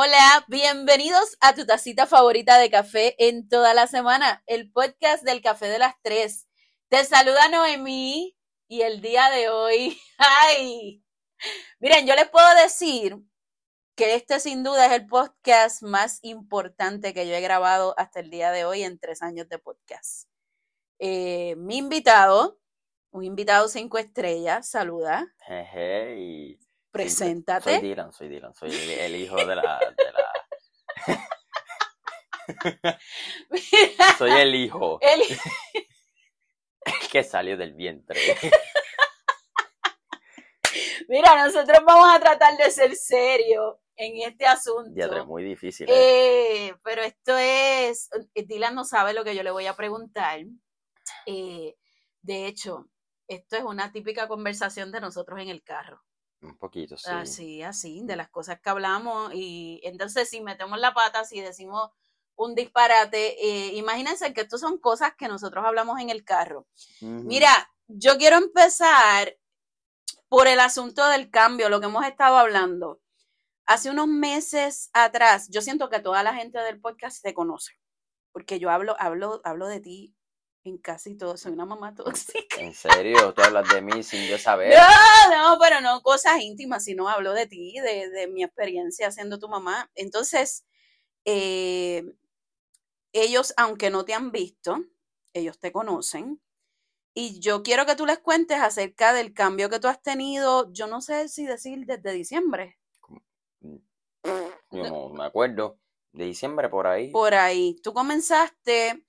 Hola, bienvenidos a tu tacita favorita de café en toda la semana, el podcast del café de las tres. Te saluda Noemí y el día de hoy, ay, miren, yo les puedo decir que este sin duda es el podcast más importante que yo he grabado hasta el día de hoy en tres años de podcast. Eh, mi invitado, un invitado cinco estrellas, saluda. Preséntate. Soy Dylan, soy Dylan, soy el, hijo de la... De la... soy el hijo El- que salió del vientre. Mira, nosotros vamos a tratar de ser serios en este asunto. Diadre, muy difícil. ¿eh? Eh, pero esto es, eh, Dylan no sabe lo que yo le voy a preguntar. Eh, de hecho, esto es una típica conversación de nosotros en el carro. Un poquito, sí. Así, así, de las cosas que hablamos. Y entonces, si metemos la pata, si decimos un disparate, eh, imagínense que esto son cosas que nosotros hablamos en el carro. Mira, yo quiero empezar por el asunto del cambio, lo que hemos estado hablando. Hace unos meses atrás, yo siento que toda la gente del podcast te conoce, porque yo hablo, hablo, hablo de ti en casi todo, soy una mamá tóxica. ¿En serio? Tú hablas de mí sin yo saber. No, no, pero no cosas íntimas, sino hablo de ti, de, de mi experiencia siendo tu mamá. Entonces, eh, ellos, aunque no te han visto, ellos te conocen. Y yo quiero que tú les cuentes acerca del cambio que tú has tenido, yo no sé si decir desde diciembre, Yo no me acuerdo. De diciembre por ahí. por ahí. Tú comenzaste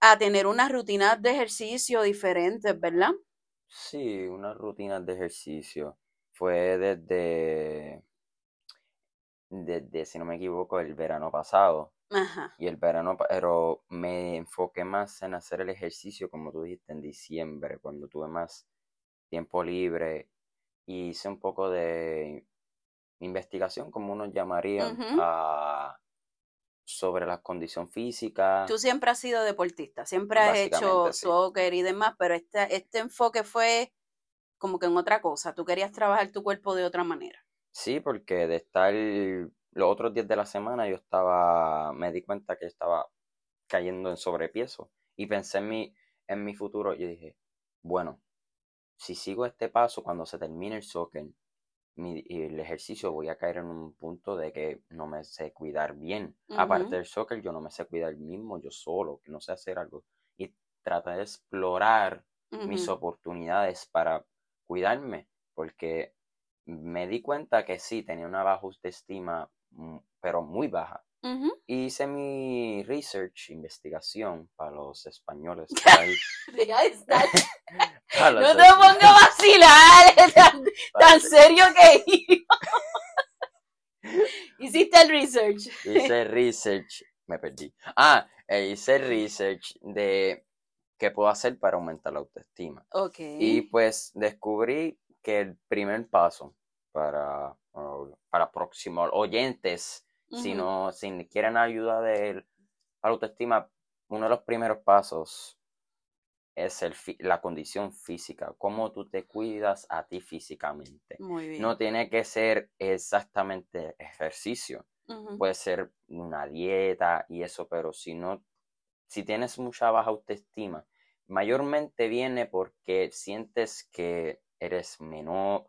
a tener unas rutinas de ejercicio diferentes, ¿verdad? Sí, unas rutinas de ejercicio. Fue desde, desde, si no me equivoco, el verano pasado. Ajá. Y el verano, pero me enfoqué más en hacer el ejercicio, como tú dijiste, en diciembre, cuando tuve más tiempo libre. Y hice un poco de investigación, como uno llamaría, a- sobre la condición física. Tú siempre has sido deportista, siempre has hecho sí. soccer y demás, pero este, este enfoque fue como que en otra cosa. Tú querías trabajar tu cuerpo de otra manera. Sí, porque de estar los otros días de la semana yo estaba, me di cuenta que estaba cayendo en sobrepeso y pensé en mi, en mi futuro y dije, bueno, si sigo este paso cuando se termine el soccer mi- el ejercicio voy a caer en un punto de que no me sé cuidar bien. Aparte del soccer yo no me sé cuidar mismo yo solo, que no sé hacer algo y traté de explorar mis oportunidades para cuidarme, porque me di cuenta que sí, tenía una baja autoestima, mm, pero muy baja. Hice mi research, investigación para los españoles. para No te pongas a vacilar, tan, serio que iba. Hiciste el research. Hice research, me perdí. Ah, e hice research de qué puedo hacer para aumentar la autoestima. Ok. Y pues descubrí que el primer paso para, para próximos oyentes, si Ujú. no, si quieren ayuda de la autoestima, uno de los primeros pasos es el, la condición física, cómo tú te cuidas a ti físicamente. Muy bien. No tiene que ser exactamente ejercicio, puede ser una dieta y eso, pero si no, si tienes mucha baja autoestima, mayormente viene porque sientes que eres menor,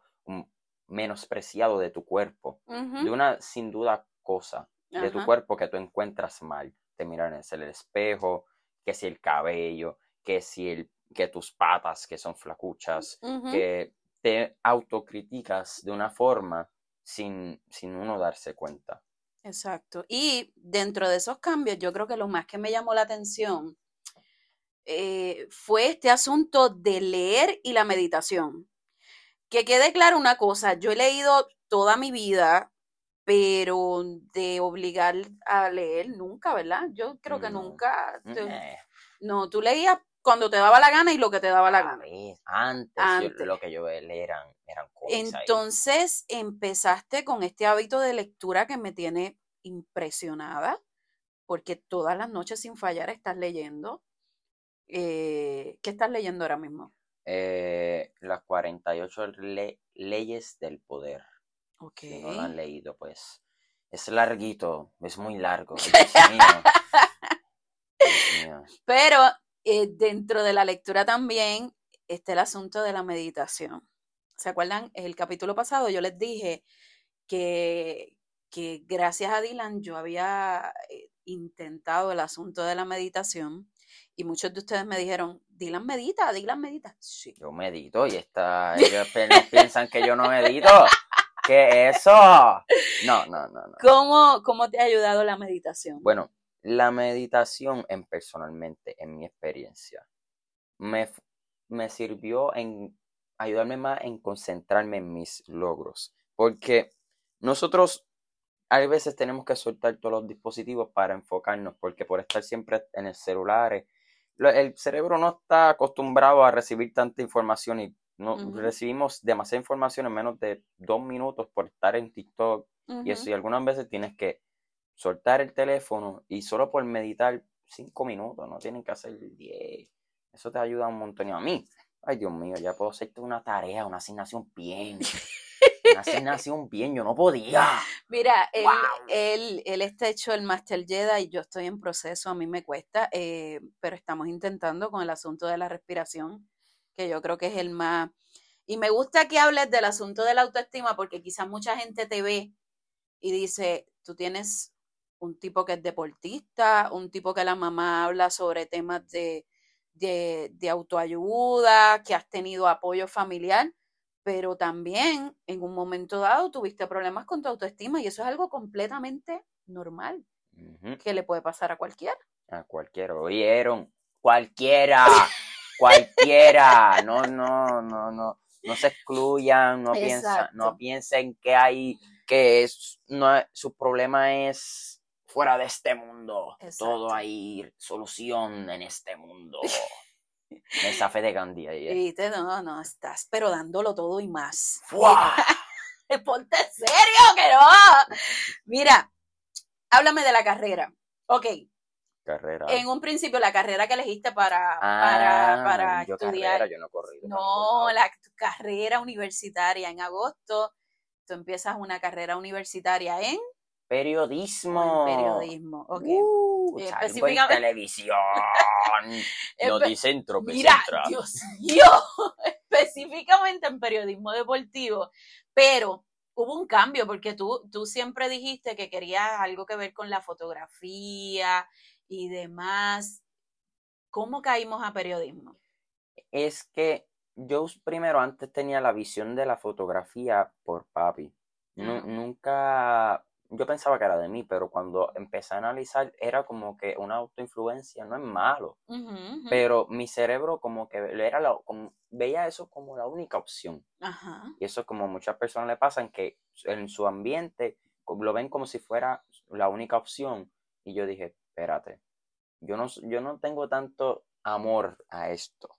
menospreciado de tu cuerpo, de una sin duda cosa de tu cuerpo que tú encuentras mal. Te miran en el espejo, que si el cabello, que si el, que tus patas que son flacuchas, que te autocriticas de una forma sin, sin uno darse cuenta. Exacto. Y dentro de esos cambios, yo creo que lo más que me llamó la atención eh, fue este asunto de leer y la meditación. Que quede claro una cosa, yo he leído toda mi vida, pero de obligar a leer nunca, ¿verdad? Yo creo que No. nunca. te- Eh, no, tú leías cuando te daba la gana y lo que te daba la a gana. antes, yo- lo que yo leía eran, eran ahí. Entonces empezaste con este hábito de lectura que me tiene impresionada, porque todas las noches sin fallar estás leyendo. Eh, ¿qué estás leyendo ahora mismo? Eh, las 48 le- leyes del poder. Si no lo han leído, pues Es larguito, es muy largo. Pero eh, dentro de la lectura también está el asunto de la meditación. ¿Se acuerdan? El capítulo pasado yo les dije que, que gracias a Dylan yo había eh, intentado el asunto de la meditación y muchos de ustedes me dijeron, Dylan medita, Dylan medita. Sí. Yo medito y está, ellos piensan que yo no medito. ¿Qué es eso? No, no, no, no. ¿Cómo, ¿Cómo te ha ayudado la meditación? Bueno, la meditación en personalmente, en mi experiencia, me, me sirvió en ayudarme más en concentrarme en mis logros. Porque nosotros a veces tenemos que soltar todos los dispositivos para enfocarnos, porque por estar siempre en el celular, el cerebro no está acostumbrado a recibir tanta información y no recibimos demasiada información en menos de dos minutos por estar en TikTok y eso. Y algunas veces tienes que soltar el teléfono y solo por meditar cinco minutos, no tienen que hacer diez. Eso te ayuda un montón. Y a mí, ay Dios mío, ya puedo hacerte una tarea, una asignación bien. una asignación bien, yo no podía. Mira, él, él, él, está hecho el Master Jedi y yo estoy en proceso, a mí me cuesta, eh, pero estamos intentando con el asunto de la respiración que yo creo que es el más... Y me gusta que hables del asunto de la autoestima porque quizás mucha gente te ve y dice, tú tienes un tipo que es deportista, un tipo que la mamá habla sobre temas de, de, de autoayuda, que has tenido apoyo familiar, pero también en un momento dado tuviste problemas con tu autoestima y eso es algo completamente normal, que le puede pasar a cualquiera. A cualquiera, oyeron, cualquiera. cualquiera, no, no, no, no, no se excluyan, no piensen, no piensen que hay, que es, no, su problema es fuera de este mundo, todo hay solución en este mundo. Esa fe de Gandhi ahí. ¿eh? No, no, estás pero dándolo todo y más. Ponte serio que no. Mira, háblame de la carrera. Ok, carrera. En un principio, la carrera que elegiste para, para, ah, para estudiar. yo no, corrido, no la carrera universitaria en agosto. Tú empiezas una carrera universitaria en periodismo. En periodismo, ok. Uh, específicamente... en televisión. Noticentro, Mira, Dios mío, específicamente en periodismo deportivo. Pero hubo un cambio porque tú, tú siempre dijiste que querías algo que ver con la fotografía y demás. ¿Cómo caímos a periodismo? Es que yo primero antes tenía la visión de la fotografía por papi. Nunca, yo pensaba que era de mí, pero cuando empecé a analizar era como que una autoinfluencia, no es malo, pero mi cerebro como que era la, veía eso como la única opción. Y eso como muchas personas le pasan que en su ambiente lo ven como si fuera la única opción. Y yo dije, espérate, yo no, yo no tengo tanto amor a esto.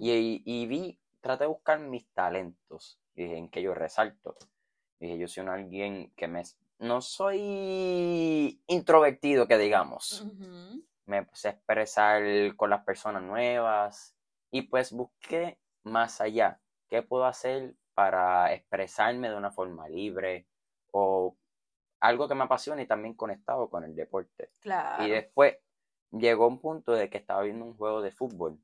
y, y, vi, traté de buscar mis talentos, dije, en que yo resalto. Dije, yo soy un alguien que me... No soy introvertido, que digamos. Me sé expresar con las personas nuevas y pues busqué más allá. ¿Qué puedo hacer para expresarme de una forma libre o algo que me apasiona y también conectado con el deporte. Claro. Y después llegó un punto de que estaba viendo un juego de fútbol.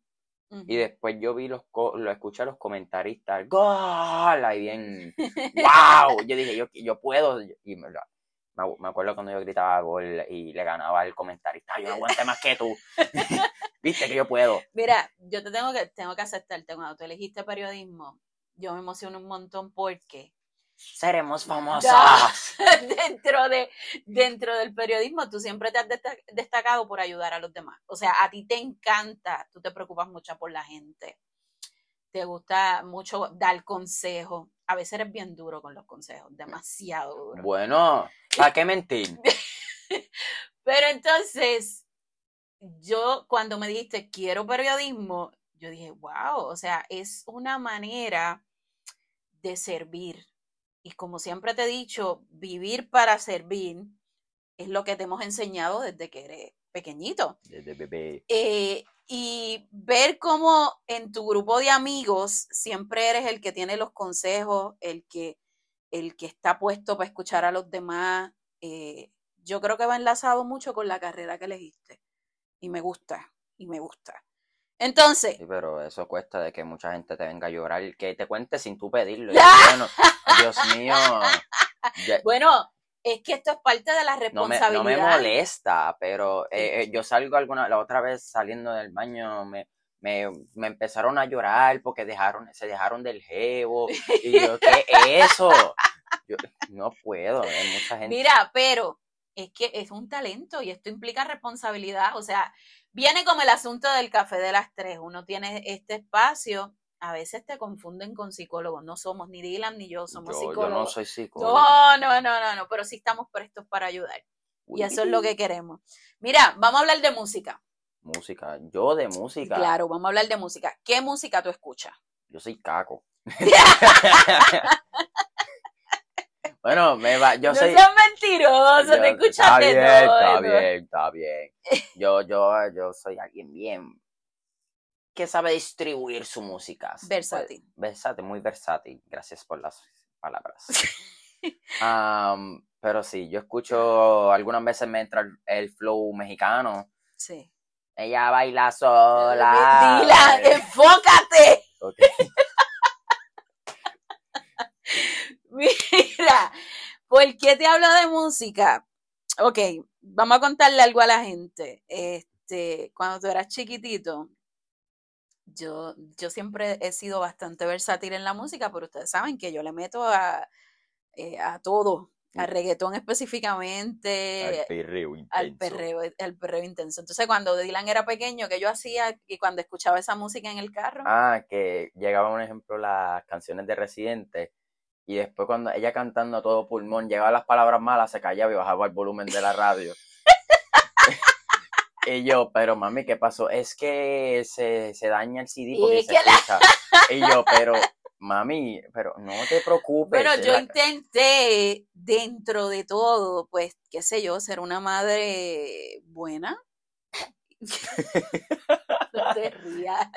Y después yo vi los, lo escuché a los comentaristas, ¡Gol! Ahí bien, ¡wow! Yo dije, yo, yo puedo. Y me, me, acuerdo cuando yo gritaba gol y le ganaba al comentarista, yo no aguanté más que tú. Viste que yo puedo. Mira, yo te tengo que, tengo que aceptarte, cuando tú elegiste periodismo, yo me emociono un montón porque seremos famosos. dentro, de, dentro del periodismo, tú siempre te has destacado por ayudar a los demás. O sea, a ti te encanta, tú te preocupas mucho por la gente. Te gusta mucho dar consejos. A veces eres bien duro con los consejos, demasiado duro. Bueno, ¿a qué mentir? Pero entonces, yo cuando me dijiste quiero periodismo, yo dije, wow, o sea, es una manera de servir, y como siempre te he dicho, vivir para servir es lo que te hemos enseñado desde que eres pequeñito. Desde bebé. Eh, y ver cómo en tu grupo de amigos siempre eres el que tiene los consejos, el que, el que está puesto para escuchar a los demás, eh, yo creo que va enlazado mucho con la carrera que elegiste. Y me gusta, y me gusta. Entonces, Sí, pero eso cuesta de que mucha gente te venga a llorar, que te cuente sin tú pedirlo. Y bueno, Dios mío, ya- bueno, es que esto es parte de la no me, responsabilidad. no me molesta, pero eh, eh, yo salgo alguna, la otra vez saliendo del baño, me, me, me empezaron a llorar porque dejaron, se dejaron del jevo. Y yo, ¿qué es eso? Yo no puedo, hay mucha gente. Mira, pero es que es un talento y esto implica responsabilidad. O sea, viene como el asunto del café de las tres. Uno tiene este espacio, a veces te confunden con psicólogos. No somos ni Dylan ni yo, somos yo, yo psicólogos. no soy psicólogo. No, no, no, no, no, pero sí estamos prestos para ayudar. Y eso es lo que queremos. Mira, vamos a hablar de música. Música, yo de música. Claro, vamos a hablar de música. ¿Qué música tú escuchas? Yo soy caco. bueno, me va, yo no soy. seas mentiroso, yo- te escuchas está bien, todo. Está bien, está bien. Yo, yo, yo soy alguien bien que sabe distribuir su música. Versátil. Pues, versátil, muy versátil. Gracias por las palabras. Am, pero sí, yo escucho, algunas veces me entra el, el flow mexicano. Sí. Ella baila sola. Dila, enfócate. Ok. Mira, ¿por qué te hablo de música? Ok, vamos a contarle algo a la gente. Este, cuando tú eras chiquitito, yo, yo siempre he sido bastante versátil en la música, pero ustedes saben que yo le meto a, eh, a todo, al Mm. reggaetón específicamente, Al perreo al intenso. perreo, al perreo intenso. Entonces, cuando Dylan era pequeño, que yo hacía y cuando escuchaba esa música en el carro, Ah, que llegaba un ejemplo las canciones de Residente y después cuando ella cantando a todo pulmón llegaba las palabras malas, se callaba y bajaba el volumen de la radio. y yo, pero mami, ¿qué pasó? Es que se, se daña el CD porque Y se la- escucha. Y yo, pero mami, pero no te preocupes. Pero yo la- intenté, dentro de todo, pues, qué sé yo, ser una madre buena. No te rías.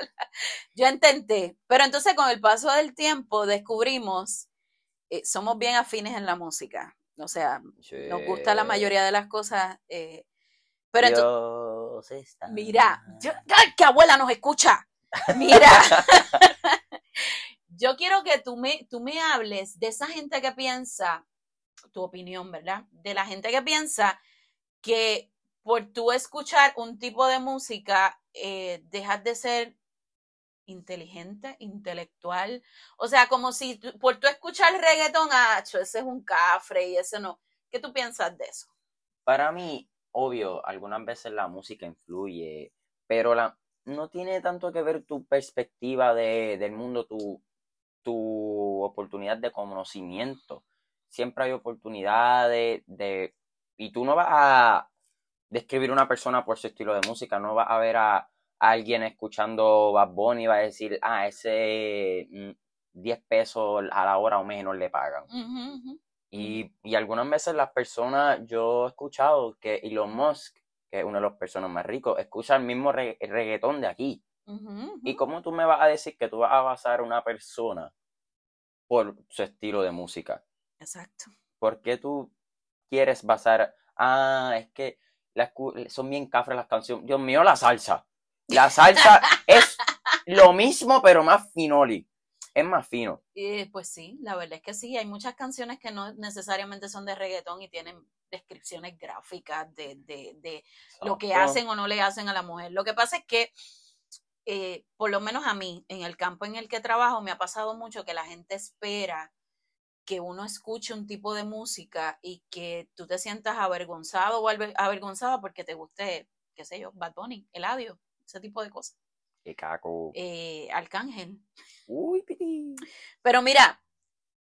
Yo intenté, pero entonces con el paso del tiempo descubrimos, eh, somos bien afines en la música. O sea, nos gusta la mayoría de las cosas. eh, pero entonces, está. Mira, yo, ¡ay, que abuela nos escucha! Mira, yo quiero que tú me, tú me hables de esa gente que piensa, tu opinión, ¿verdad? De la gente que piensa que por tú escuchar un tipo de música, eh, dejas de ser inteligente, intelectual. O sea, como si por tú escuchar reggaetón, ah, cho, ese es un cafre y ese no. ¿Qué tú piensas de eso? Para mí, obvio, algunas veces la música influye, pero la, no tiene tanto que ver tu perspectiva de, del mundo, tu, tu oportunidad de conocimiento. Siempre hay oportunidades de... Y tú no vas a describir una persona por su estilo de música, no vas a ver a, alguien escuchando Bad Bunny va a decir, ah, ese mm, 10 pesos a la hora o menos le pagan. Y, y algunas veces las personas, yo he escuchado que Elon Musk, que es uno de los personas más ricos, escucha el mismo re- reggaetón de aquí. ¿Y cómo tú me vas a decir que tú vas a basar a una persona por su estilo de música? Exacto. ¿Por qué tú quieres basar, ah, es que las son bien cafres las canciones? Dios mío, la salsa. La salsa es lo mismo, pero más finoli. Es más fino. Eh, pues sí, la verdad es que sí, hay muchas canciones que no necesariamente son de reggaetón y tienen descripciones gráficas de, de, de lo que hacen o no le hacen a la mujer. Lo que pasa es que, eh, por lo menos a mí, en el campo en el que trabajo, me ha pasado mucho que la gente espera que uno escuche un tipo de música y que tú te sientas avergonzado o avergonzada porque te guste, qué sé yo, Bad Bunny, Eladio, ese tipo de cosas. Qué caco. Eh, Arcángel. Uy, piti. Pero mira,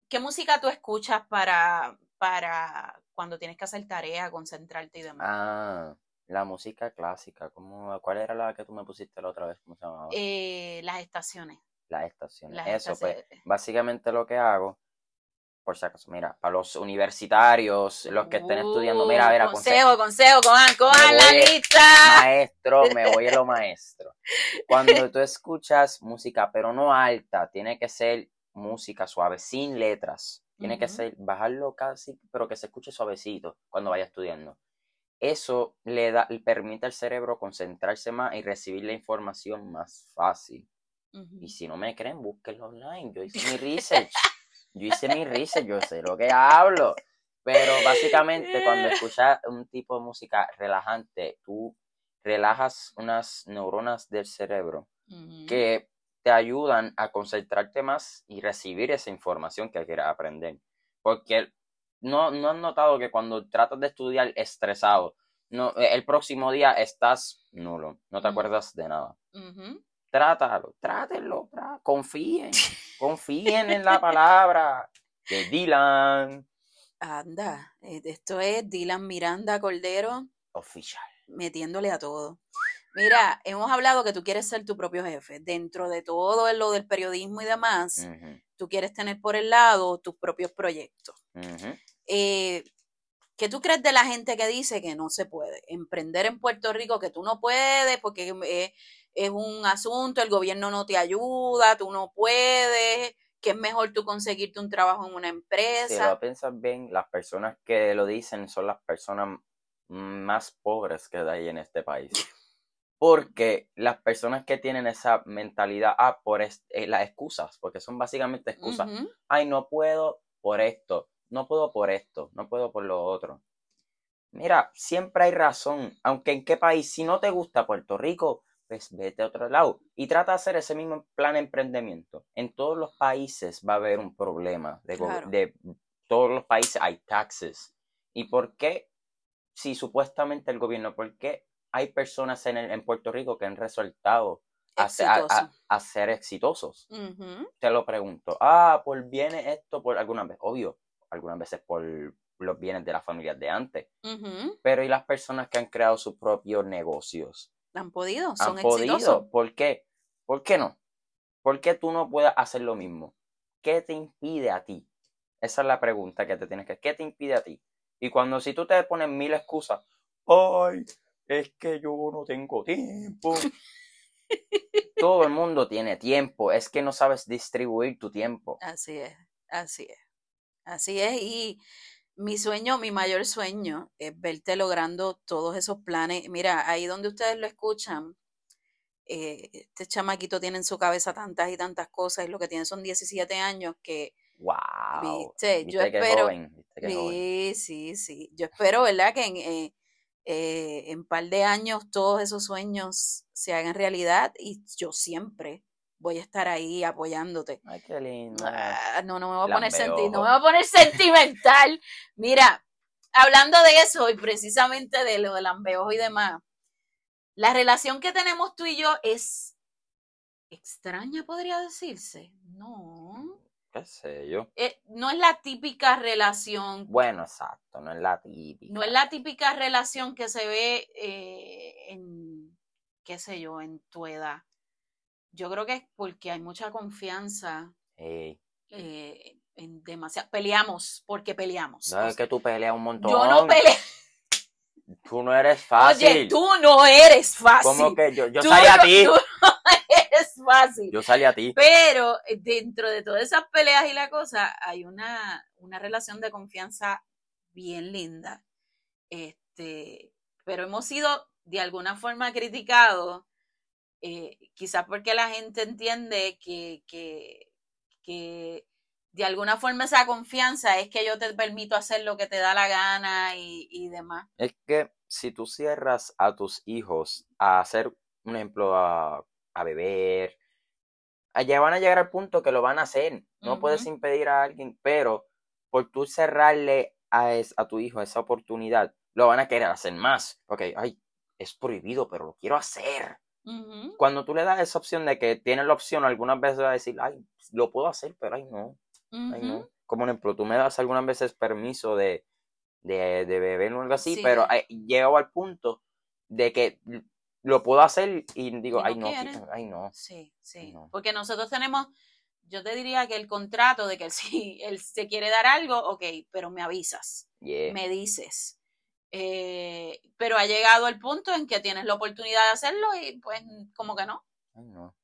¿qué música tú escuchas para, para cuando tienes que hacer tarea, concentrarte y demás? Ah, la música clásica. ¿Cómo, ¿Cuál era la que tú me pusiste la otra vez? ¿Cómo se llamaba? Eh, las estaciones. Las estaciones. Las Eso, pues, básicamente lo que hago, por si acaso, mira, para los universitarios, los que estén estudiando, mira, a ver, Uh, aconsejo. consejo, consejo, cojan, cojan la lista. Maestro, me voy a lo maestro. Cuando tú escuchas música, pero no alta, tiene que ser música suave, sin letras. Tiene que ser, bajarlo casi, pero que se escuche suavecito cuando vaya estudiando. Eso le da, le permite al cerebro concentrarse más y recibir la información más fácil. Y si no me creen, búsquenlo online. Yo hice mi research. Yo hice mi research, yo sé lo que hablo. Pero básicamente cuando escuchas un tipo de música relajante, tú relajas unas neuronas del cerebro que te ayudan a concentrarte más y recibir esa información que quieras aprender. Porque no, no has notado que cuando tratas de estudiar estresado, no, el próximo día estás nulo, no te acuerdas de nada. Trátalo, trátenlo, trá- confíen, confíen en la palabra de Dylan Anda, eh, esto es Dylan Miranda Cordero Official. metiéndole a todo. Mira, hemos hablado que tú quieres ser tu propio jefe. Dentro de todo lo del periodismo y demás, tú quieres tener por el lado tus propios proyectos. Eh, ¿Qué tú crees de la gente que dice que no se puede? Emprender en Puerto Rico, que tú no puedes porque eh, es un asunto, el gobierno no te ayuda, tú no puedes, que es mejor tú conseguirte un trabajo en una Si empresa. lo piensas bien, las personas que lo dicen son las personas más pobres que hay en este país. Porque las personas que tienen esa mentalidad, ah, por eh, las excusas, porque son básicamente excusas. Ay, no puedo por esto, no puedo por esto, no puedo por lo otro. Mira, siempre hay razón, aunque en qué país, si no te gusta Puerto Rico, pues vete a otro lado y trata de hacer ese mismo plan de emprendimiento. En todos los países va a haber un problema de, go- Claro. de todos los países hay taxes. ¿Y por qué? Si supuestamente el gobierno, ¿por qué hay personas en, el- en Puerto Rico que han resultado a, ser- a- a- Exitoso. a ser exitosos? Te lo pregunto. Ah, por bienes esto, por algunas veces, obvio, algunas veces por los bienes de las familias de antes. Pero ¿y las personas que han creado sus propios negocios? Han podido, ¿Han son podido? exitosos. ¿Por qué? ¿Por qué no? ¿Por qué tú no puedes hacer lo mismo? ¿Qué te impide a ti? Esa es la pregunta que te tienes que... ¿Qué te impide a ti? Y cuando si tú te pones mil excusas, ay, es que yo no tengo tiempo. Todo el mundo tiene tiempo, es que no sabes distribuir tu tiempo. Así es, así es. Así es. Y mi sueño, mi mayor sueño es verte logrando todos esos planes. Mira, ahí donde ustedes lo escuchan, eh, este chamaquito tiene en su cabeza tantas y tantas cosas y lo que tiene son 17 años que, Wow. viste, yo ¿Viste qué espero, joven? ¿Viste qué joven? sí, sí, sí, yo espero, ¿verdad? Que en, eh, eh, en par de años todos esos sueños se hagan realidad y yo siempre voy a estar ahí apoyándote. Ay, qué lindo. Ah, no, no me voy a poner senti- Lambeojo. no me voy a poner sentimental. Mira, hablando de eso y precisamente de lo del ambeojo y demás, la relación que tenemos tú y yo es extraña, podría decirse. No. ¿Qué sé yo? Eh, no es la típica relación, Bueno, exacto, no es la típica. no es la típica relación que se ve eh, en, qué sé yo, en tu edad. Yo creo que es porque hay mucha confianza eh, en demasiado. Peleamos porque peleamos. no O es que tú peleas un montón. Yo no peleé. Tú no eres fácil. Oye, tú no eres fácil. ¿Cómo que yo, yo Tú salí a ti? tú no eres fácil. Yo salí a ti. Pero eh, dentro de todas esas peleas y la cosa, hay una, una relación de confianza bien linda. Este, pero hemos sido de alguna forma criticados, eh, quizás porque la gente entiende que, que, que de alguna forma esa confianza es que yo te permito hacer lo que te da la gana y, y demás. Es que si tú cierras a tus hijos a hacer, un ejemplo, a, a beber, allá van a llegar al punto que lo van a hacer. No puedes impedir a alguien, pero por tú cerrarle a, es- a tu hijo esa oportunidad, lo van a querer hacer más. Porque, ay, es prohibido, pero lo quiero hacer. Cuando tú le das esa opción de que tienes la opción, algunas veces va a decir, ay, lo puedo hacer, pero ay, no. Ay, no. Como un ejemplo, tú me das algunas veces permiso de, de, de beber o algo así, Sí. pero ay, llego al punto de que lo puedo hacer y digo, no ay, no, quieres. ay, no. Sí, sí. No. Porque nosotros tenemos, yo te diría que el contrato de que si él se quiere dar algo, ok, pero me avisas, Yeah. me dices. Eh, pero ha llegado el punto en que tienes la oportunidad de hacerlo y pues como que no. Ay, no.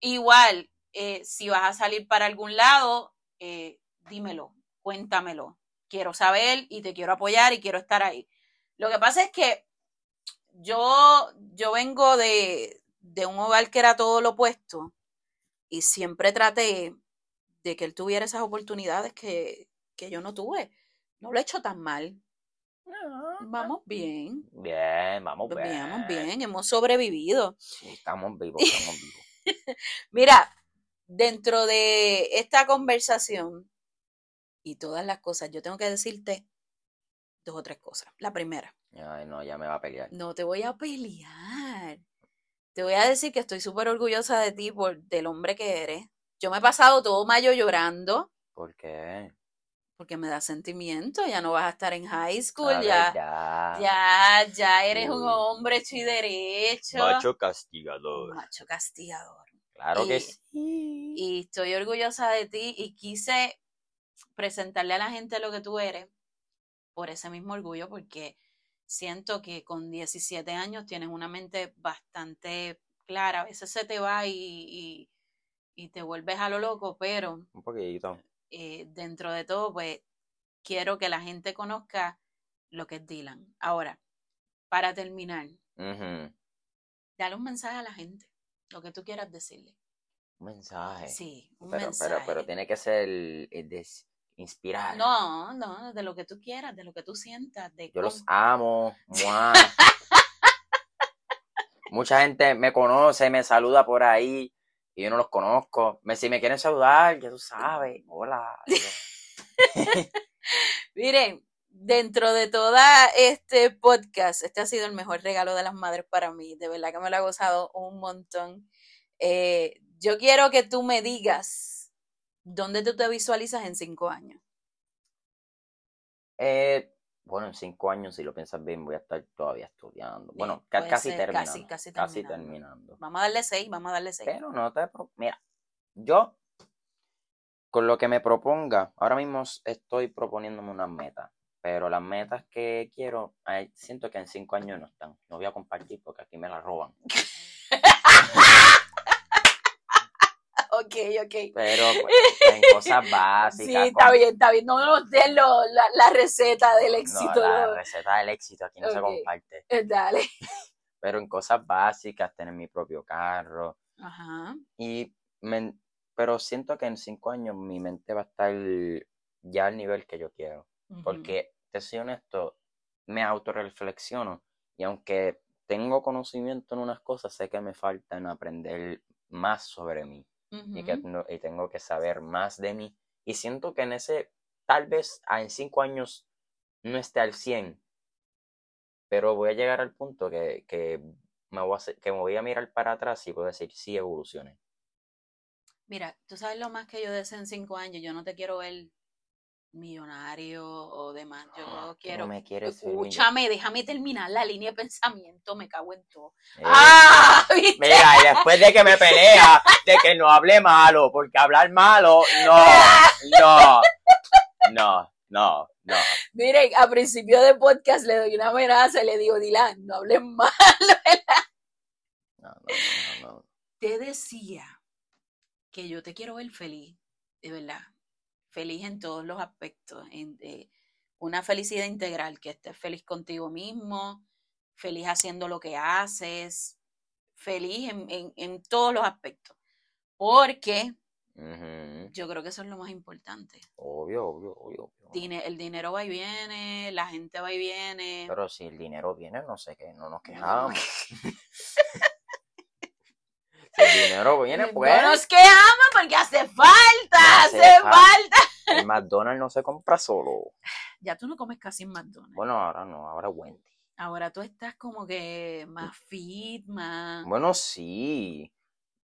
Igual, eh, si vas a salir para algún lado, eh, dímelo. cuéntamelo. Quiero saber y te quiero apoyar y quiero estar ahí. Lo que pasa es que yo, yo vengo de, de un hogar que era todo lo opuesto y siempre traté de que él tuviera esas oportunidades que, que yo no tuve. No lo he hecho tan mal. Vamos bien. Bien, vamos bien. Vamos bien, hemos sobrevivido. Estamos vivos, estamos vivos. Mira, dentro de esta conversación y todas las cosas, yo tengo que decirte dos o tres cosas. La primera, Ay, no, ya me va a pelear. no te voy a pelear. Te voy a decir que estoy súper orgullosa de ti por del hombre que eres. Yo me he pasado todo mayo llorando ¿Por qué? Porque me da sentimiento. Ya no vas a estar en high school, ya, ya. ya, ya eres un hombre hecho y derecho. Macho castigador. Macho castigador. Claro que sí. y estoy orgullosa de ti y quise presentarle a la gente lo que tú eres por ese mismo orgullo porque siento que con 17 años tienes una mente bastante clara, a veces se te va y, y, y te vuelves a lo loco, pero Un poquito. Eh, dentro de todo, pues quiero que la gente conozca lo que es Dylan. Ahora, para terminar, Ujú. dale un mensaje a la gente, lo que tú quieras decirle. Un mensaje. Sí, un pero, mensaje. pero, pero tiene que ser de inspirar. No, no, de lo que tú quieras, de lo que tú sientas, de Yo los amo. Mucha gente me conoce, me saluda por ahí y yo no los conozco. Me, si me quieren saludar, ya tú sabes. Hola. Miren, dentro de toda este podcast, este ha sido el mejor regalo de las madres para mí. De verdad que me lo ha gozado un montón. Eh, yo quiero que tú me digas dónde tú te visualizas en cinco años. Eh, bueno, en cinco años, si lo piensas bien, voy a estar todavía estudiando. Bueno, puede casi ser, terminando. casi- casi casi terminando. terminando. Vamos a darle seis, vamos a darle seis. Pero no te... Mira, yo, con lo que me proponga, ahora mismo estoy proponiéndome unas metas, pero las metas que quiero, siento que en cinco años no están. No voy a compartir porque aquí me las roban. Ok, ok. Pero pues, en cosas básicas. Sí, está bien, está bien. No nos den lo- la, la receta del No, éxito. la no. receta del éxito aquí no se comparte. Eh, Dale. Pero en cosas básicas, tener mi propio carro. Ajá. Y men- pero siento que en cinco años mi mente va a estar ya al nivel que yo quiero. Porque, te soy honesto, me autorreflexiono y aunque tengo conocimiento en unas cosas, sé que me faltan aprender más sobre mí y, que no- y tengo que saber más de mí. Y siento que en ese, tal vez ah, en cinco años no esté al 100, pero voy a llegar al punto que, que, me voy a, hacer- que me voy a mirar para atrás y puedo decir, sí, evolucioné. Mira, tú sabes lo más que yo deseo en cinco años. Yo no te quiero ver millonario o demás. Yo Tú no quiero. me Escúchame, déjame terminar la línea de pensamiento. Me cago en todo. Eh, ¡Ah! ¿Viste? Mira, y después de que me pelea, de que no hable malo, porque hablar malo, no, no, no, no, no. Miren, a principio de podcast le doy una amenaza y le digo, Dylan, no hables mal. No, no, no, no. Te decía que yo te quiero ver feliz, de verdad. Feliz en todos los aspectos. En, eh, una felicidad integral, que estés feliz contigo mismo, feliz haciendo lo que haces, feliz en, en, en todos los aspectos. Porque yo creo que eso es lo más importante. Obvio, obvio, obvio. obvio. Dine- el dinero va y viene, la gente va y viene. Pero si el dinero viene, no sé qué, no nos No. quejamos. si el dinero viene, No pues. nos quejamos porque hace falta, Hace hace falta. falta. El McDonald's no se compra solo. Ya tú no comes casi en McDonald's. Bueno, ahora no, ahora Wendy. Ahora tú estás como que más fit, más... Bueno, sí.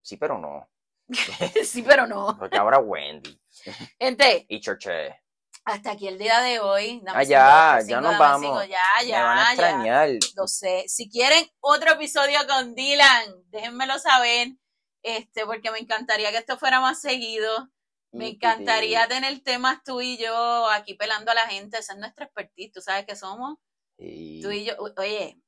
Sí, pero no. sí, pero no. Porque ahora Wendy. Gente, Y Churche. hasta aquí el día de hoy. Dame Ah, ya, ya nos vamos. cinco, Ya, Me van a ya, ya. extrañar. Lo sé. Si quieren otro episodio con Dylan, déjenmelo saber. Este, porque me encantaría que esto fuera más seguido. Me Y- encantaría tener temas tú y yo aquí pelando a la gente. Esa es nuestra expertise. Tú sabes que somos tú y yo. Oye,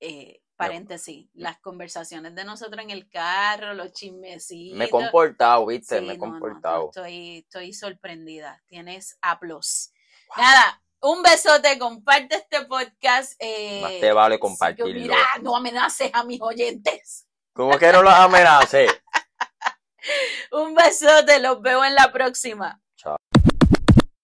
eh, paréntesis, las conversaciones de nosotros en el carro, los chismecitos. Me he comportado, viste, Sí, me he no, no, comportado. estoy, estoy sorprendida. Tienes aplos. Nada, un besote, comparte este podcast. eh, Más te vale compartirlo. Mira, no amenaces a mis oyentes. ¿Cómo que no los amenace? Un besote, los veo en la próxima.